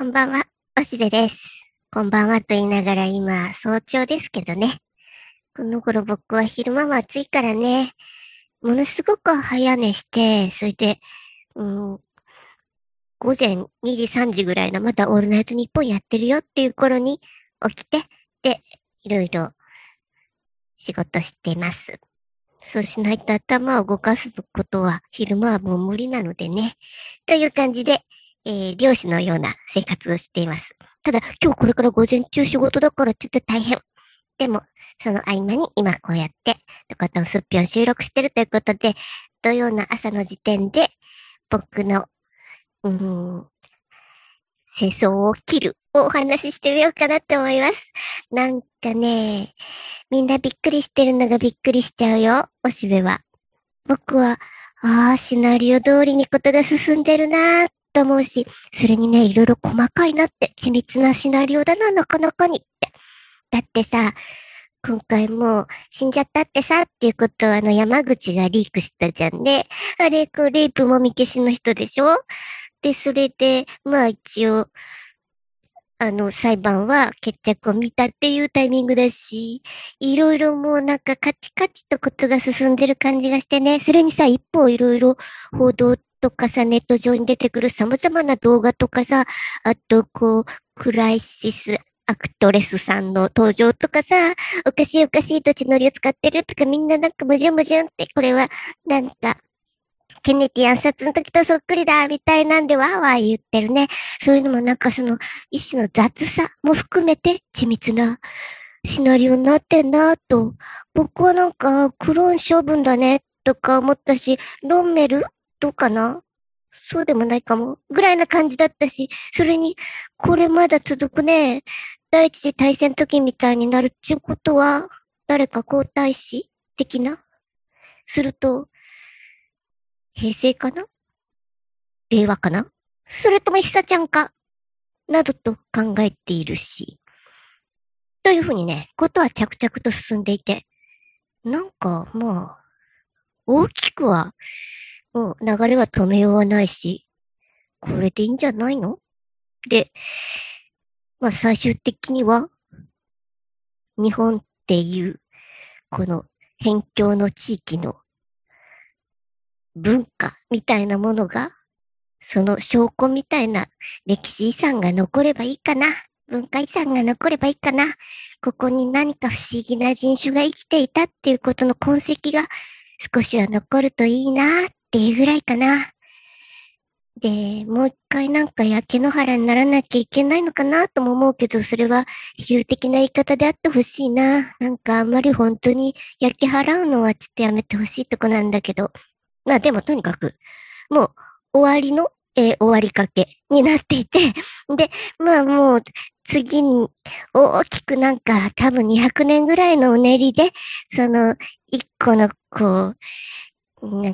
こんばんは、おしべです。こんばんはと言いながら今、早朝ですけどね。この頃僕は昼間は暑いからね、ものすごく早寝して、それで、うん、午前2時3時ぐらいのまたオールナイトニッポンやってるよっていう頃に起きて、で、いろいろ仕事してます。そうしないと頭を動かすことは昼間はもう無理なのでね。という感じで、えー、漁師のような生活をしています。ただ、今日これから午前中仕事だからちょっと大変。でも、その合間に今こうやって、とことんすっぴょん収録してるということで、土曜の朝の時点で、僕の、うん、清掃を切るをお話ししてみようかなって思います。なんかね、みんなびっくりしてるのがびっくりしちゃうよ、おしべは。僕は、ああ、シナリオ通りにことが進んでるなーっと思うし、それにね、いろいろ細かいなって、緻密なシナリオだな、なかなかにって。だってさ、今回もう死んじゃったってさっていうことをあの山口がリークしたじゃんね。あれ、こう、レイプもみ消しの人でしょ？で、それで、まあ一応、あの、裁判は決着を見たっていうタイミングだし、いろいろもうなんかカチカチとことが進んでる感じがしてね、それにさ、一方いろいろ報道とかさ、ネット上に出てくる様々な動画とかさ、あと、こう、クライシスアクトレスさんの登場とかさ、おかしいおかしい土地のりを使ってるとかみんななんか矛盾矛盾って、これは、なんか、ケネティ暗殺の時とそっくりだ、みたいなんでわーわー言ってるね。そういうのもなんかその、一種の雑さも含めて緻密なシナリオになってんなと。僕はなんか、クローン処分だね、とか思ったし、ロンメルどうかな？そうでもないかも。ぐらいな感じだったし、それに、これまだ続くね。第一次大戦時みたいになるっちゅうことは、誰か皇太子的な？すると、平成かな？令和かな？それとも久ちゃんか？などと考えているし。というふうにね、ことは着々と進んでいて、なんか、まあ、大きくはもう流れは止めようはないし、これでいいんじゃないの？で、まあ最終的には、日本っていう、この辺境の地域の文化みたいなものが、その証拠みたいな歴史遺産が残ればいいかな。文化遺産が残ればいいかな。ここに何か不思議な人種が生きていたっていうことの痕跡が少しは残るといいなっっていうぐらいかな。で、もう一回なんか焼け野原にならなきゃいけないのかなとも思うけど、それは比喩的な言い方であってほしいな。なんかあんまり本当に焼き払うのはちょっとやめてほしいとこなんだけど。まあでもとにかく、もう終わりの、えー、終わりかけになっていて、で、まあもう次に大きくなんか多分200年ぐらいのうねりで、その一個のこう、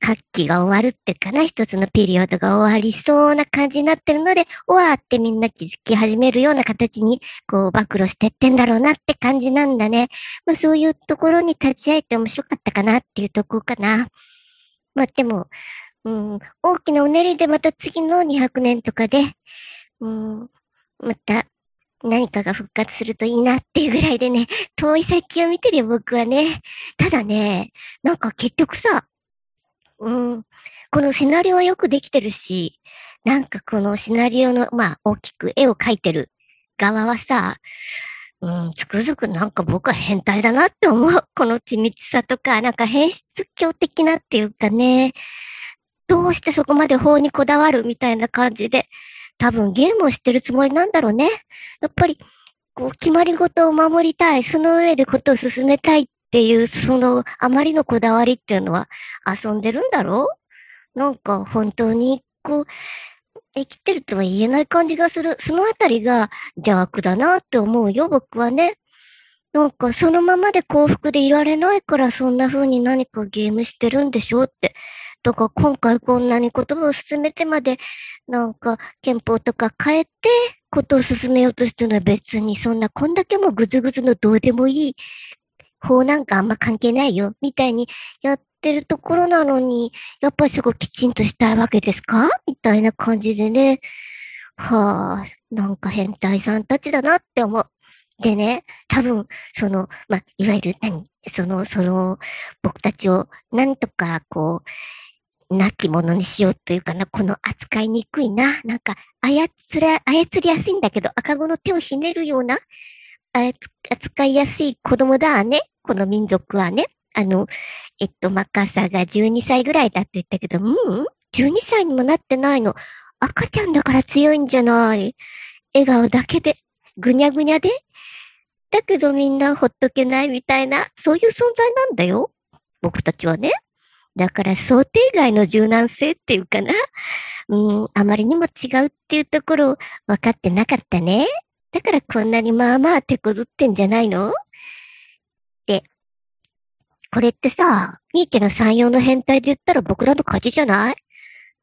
活気が終わるっていうかな、一つのピリオドが終わりそうな感じになってるので、終わってみんな気づき始めるような形に、こう、暴露してってんだろうなって感じなんだね。まあそういうところに立ち会えて面白かったかなっていうとこかな。まあでも、うん、大きなうねりでまた次の200年とかで、うん、また何かが復活するといいなっていうぐらいでね、遠い先を見てるよ、僕はね。ただね、なんか結局さ、うん。このシナリオはよくできてるし、なんかこのシナリオの、まあ、大きく絵を描いてる側はさ、うん、つくづくなんか僕は変態だなって思う。この緻密さとか、なんか変質狂的なっていうかね、どうしてそこまで法にこだわるみたいな感じで、多分ゲームをしてるつもりなんだろうね。やっぱり、こう、決まり事を守りたい、その上でことを進めたいっっていう、その、あまりのこだわりっていうのは遊んでるんだろう？なんか本当に、こう、生きてるとは言えない感じがする。そのあたりが邪悪だなって思うよ、僕はね。なんかそのままで幸福でいられないからそんな風に何かゲームしてるんでしょって。だから今回こんなに言葉を進めてまで、なんか憲法とか変えてことを進めようとしてるのは別にそんなこんだけもぐずぐずのどうでもいい法なんかあんま関係ないよ、みたいにやってるところなのに、やっぱりそこきちんとしたいわけですか？みたいな感じでね、はあ、なんか変態さんたちだなって思う。でね、多分、その、まあ、いわゆる何、その、その、僕たちをなんとか、こう、亡き者にしようというかな、この扱いにくいな、なんか、操ら、操りやすいんだけど、赤子の手をひねるような、扱いやすい子供だね、この民族はね。あの、えっと、マッカーサーが12歳ぐらいだって言ったけど、うん ?12 歳にもなってないの。赤ちゃんだから強いんじゃない。笑顔だけで、ぐにゃぐにゃで。だけどみんなほっとけないみたいな、そういう存在なんだよ。僕たちはね。だから想定外の柔軟性っていうかな。うん、あまりにも違うっていうところ分かってなかったね。だからこんなにまあまあ手こずってんじゃないの、これってさ、ニーチェの産業の変態で言ったら僕らの勝ちじゃない？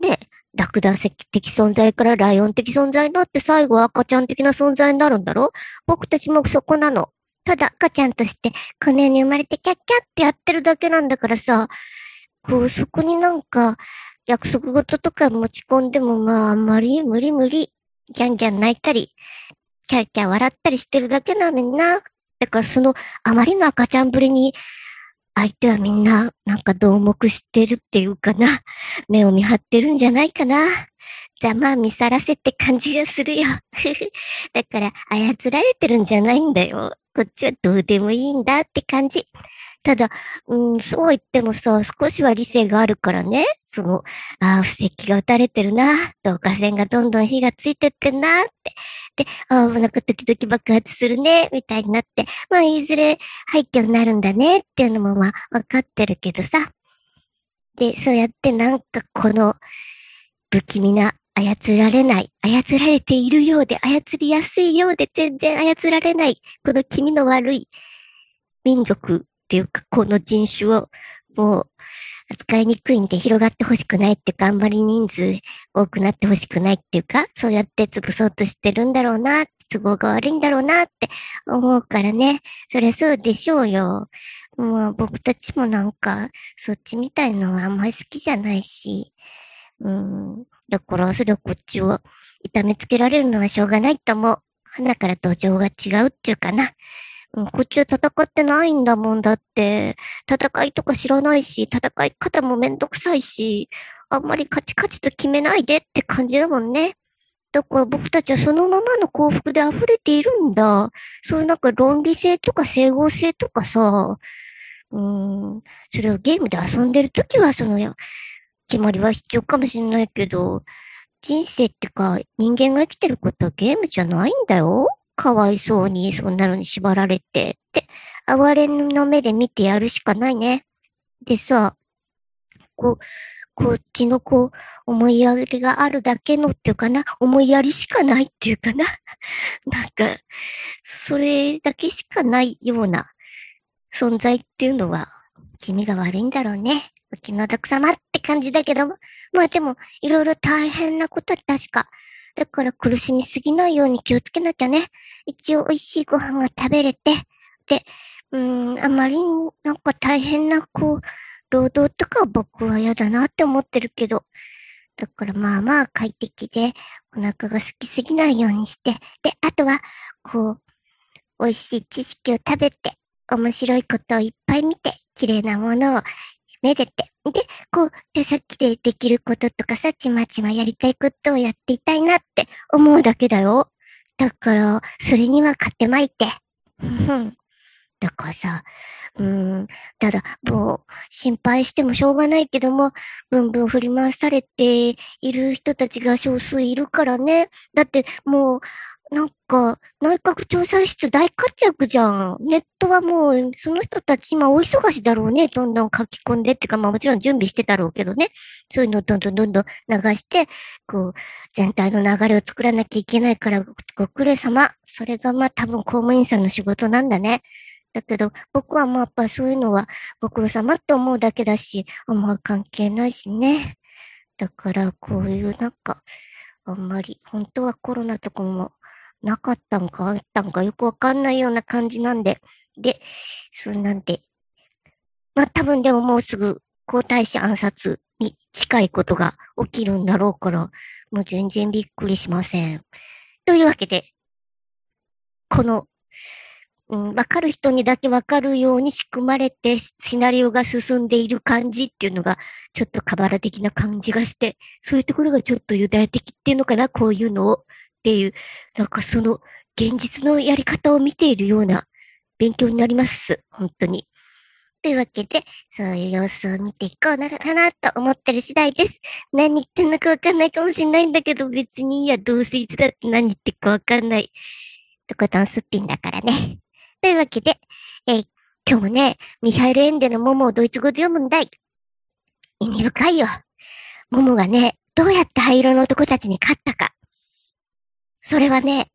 ねラクダ的存在からライオン的存在になって最後は赤ちゃん的な存在になるんだろ？僕たちもそこなの。ただ赤ちゃんとしてこの世に生まれてキャッキャってやってるだけなんだからさ、こうそこになんか約束事とか持ち込んでもまああんまり無理無理。ギャンギャン泣いたり、キャーキャ笑ったりしてるだけなのにな。だからそのあまりの赤ちゃんぶりに相手はみんな、なんか同目してるっていうかな。目を見張ってるんじゃないかな。ざまあ見さらせって感じがするよ。だから操られてるんじゃないんだよ。こっちはどうでもいいんだって感じ。ただ、うん、そう言ってもさ、少しは理性があるからね、その、ああ、布石が打たれてるな、導火線がどんどん火がついてってんなって、で、ああ、なんか時々爆発するね、みたいになって、まあ、いずれ廃墟になるんだねっていうのもまあ、わかってるけどさ。で、そうやってなんかこの、不気味な操られない、操られているようで、操りやすいようで、全然操られない、この気味の悪い民族っていうか、この人種をもう扱いにくいんで広がってほしくないっていうか、あんまり人数多くなってほしくないっていうか、そうやって潰そうとしてるんだろうな、都合が悪いんだろうなって思うからね。そりゃそうでしょうよ。もう僕たちもなんか、そっちみたいのはあんまり好きじゃないし。うん。だから、それはこっちを痛めつけられるのはしょうがないと思う。花から土壌が違うっていうかな。う、こっちは戦ってないんだもんだって、戦いとか知らないし、戦い方もめんどくさいし、あんまりカチカチと決めないでって感じだもんね。だから僕たちはそのままの幸福で溢れているんだ。そういうなんか論理性とか整合性とかさ、うん、それをゲームで遊んでるときはその決まりは必要かもしれないけど、人生ってか人間が生きてることはゲームじゃないんだよ。かわいそうに、そんなのに縛られて、って、哀れの目で見てやるしかないね。でさ、こう、こっちのこう、思いやりがあるだけのっていうかな、思いやりしかないっていうかな。なんか、それだけしかないような存在っていうのは、君が悪いんだろうね。お気の毒様って感じだけども。まあでも、いろいろ大変なこと確か。だから苦しみすぎないように気をつけなきゃね。一応美味しいご飯が食べれて、で、うん、あまりなんか大変な、こう、労働とか僕は嫌だなって思ってるけど、だからまあまあ快適で、お腹が空きすぎないようにして、で、あとは、こう、美味しい知識を食べて、面白いことをいっぱい見て、綺麗なものをめでて、で、こう、手先でできることとかさ、ちまちまやりたいことをやっていたいなって思うだけだよ。だから、それには勝てまいて。だからさ、うん、ただ、もう、心配してもしょうがないけども、ブンブン振り回されている人たちが少数いるからね。だって、もう、なんか、内閣調査室大活躍じゃん。ネットはもう、その人たち今大忙しだろうね。どんどん書き込んでっていうか、まあもちろん準備してたろうけどね。そういうのをどんどんどんどん流して、こう、全体の流れを作らなきゃいけないから、ご苦労様。それがまあ多分公務員さんの仕事なんだね。だけど、僕はまあやっぱそういうのはご苦労様って思うだけだし、あんま関係ないしね。だから、こういうなんか、あんまり、本当はコロナとかもなかったんかあったんかよくわかんないような感じなんで、で、それなんで、まあ多分でももうすぐ皇太子暗殺に近いことが起きるんだろうから、もう全然びっくりしません。というわけで、この、うん、わかる人にだけわかるように仕組まれて、シナリオが進んでいる感じっていうのが、ちょっとカバラ的な感じがして、そういうところがちょっとユダヤ的っていうのかな、こういうのを。っていう、なんかその、現実のやり方を見ているような勉強になります。本当に。というわけで、そういう様子を見ていこうなかなと思ってる次第です。何言ってんのかわかんないかもしれないんだけど、別にいや、どうせいつだって何言ってかわかんない。とことんすっぴんだからね。というわけで、えー、今日もね、ミハイル・エンデのモモをドイツ語で読むんだい。意味深いよ。モモがね、どうやって灰色の男たちに勝ったか。それはね、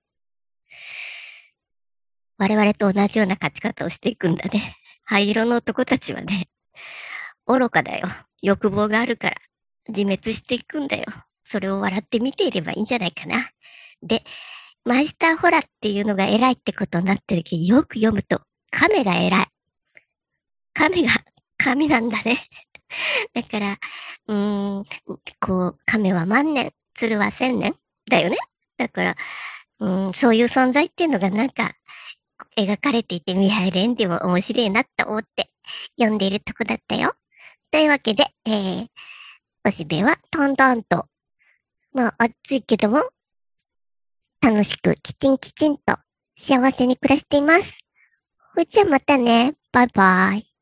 我々と同じような勝ち方をしていくんだね。灰色の男たちはね、愚かだよ。欲望があるから、自滅していくんだよ。それを笑って見ていればいいんじゃないかな。で、マイスターホラっていうのが偉いってことになってるけど、よく読むと、亀が偉い。亀が神なんだね。だから、うーん、こう、亀は万年、鶴は千年だよね。だから、うん、そういう存在っていうのがなんか、描かれていて、ミハイル・エンデも面白いなって思って読んでいるとこだったよ。というわけで、えー、おしべはトントンと、まあ暑いけども、楽しくきちんきちんと幸せに暮らしています。ほいじゃあまたね。バイバイ。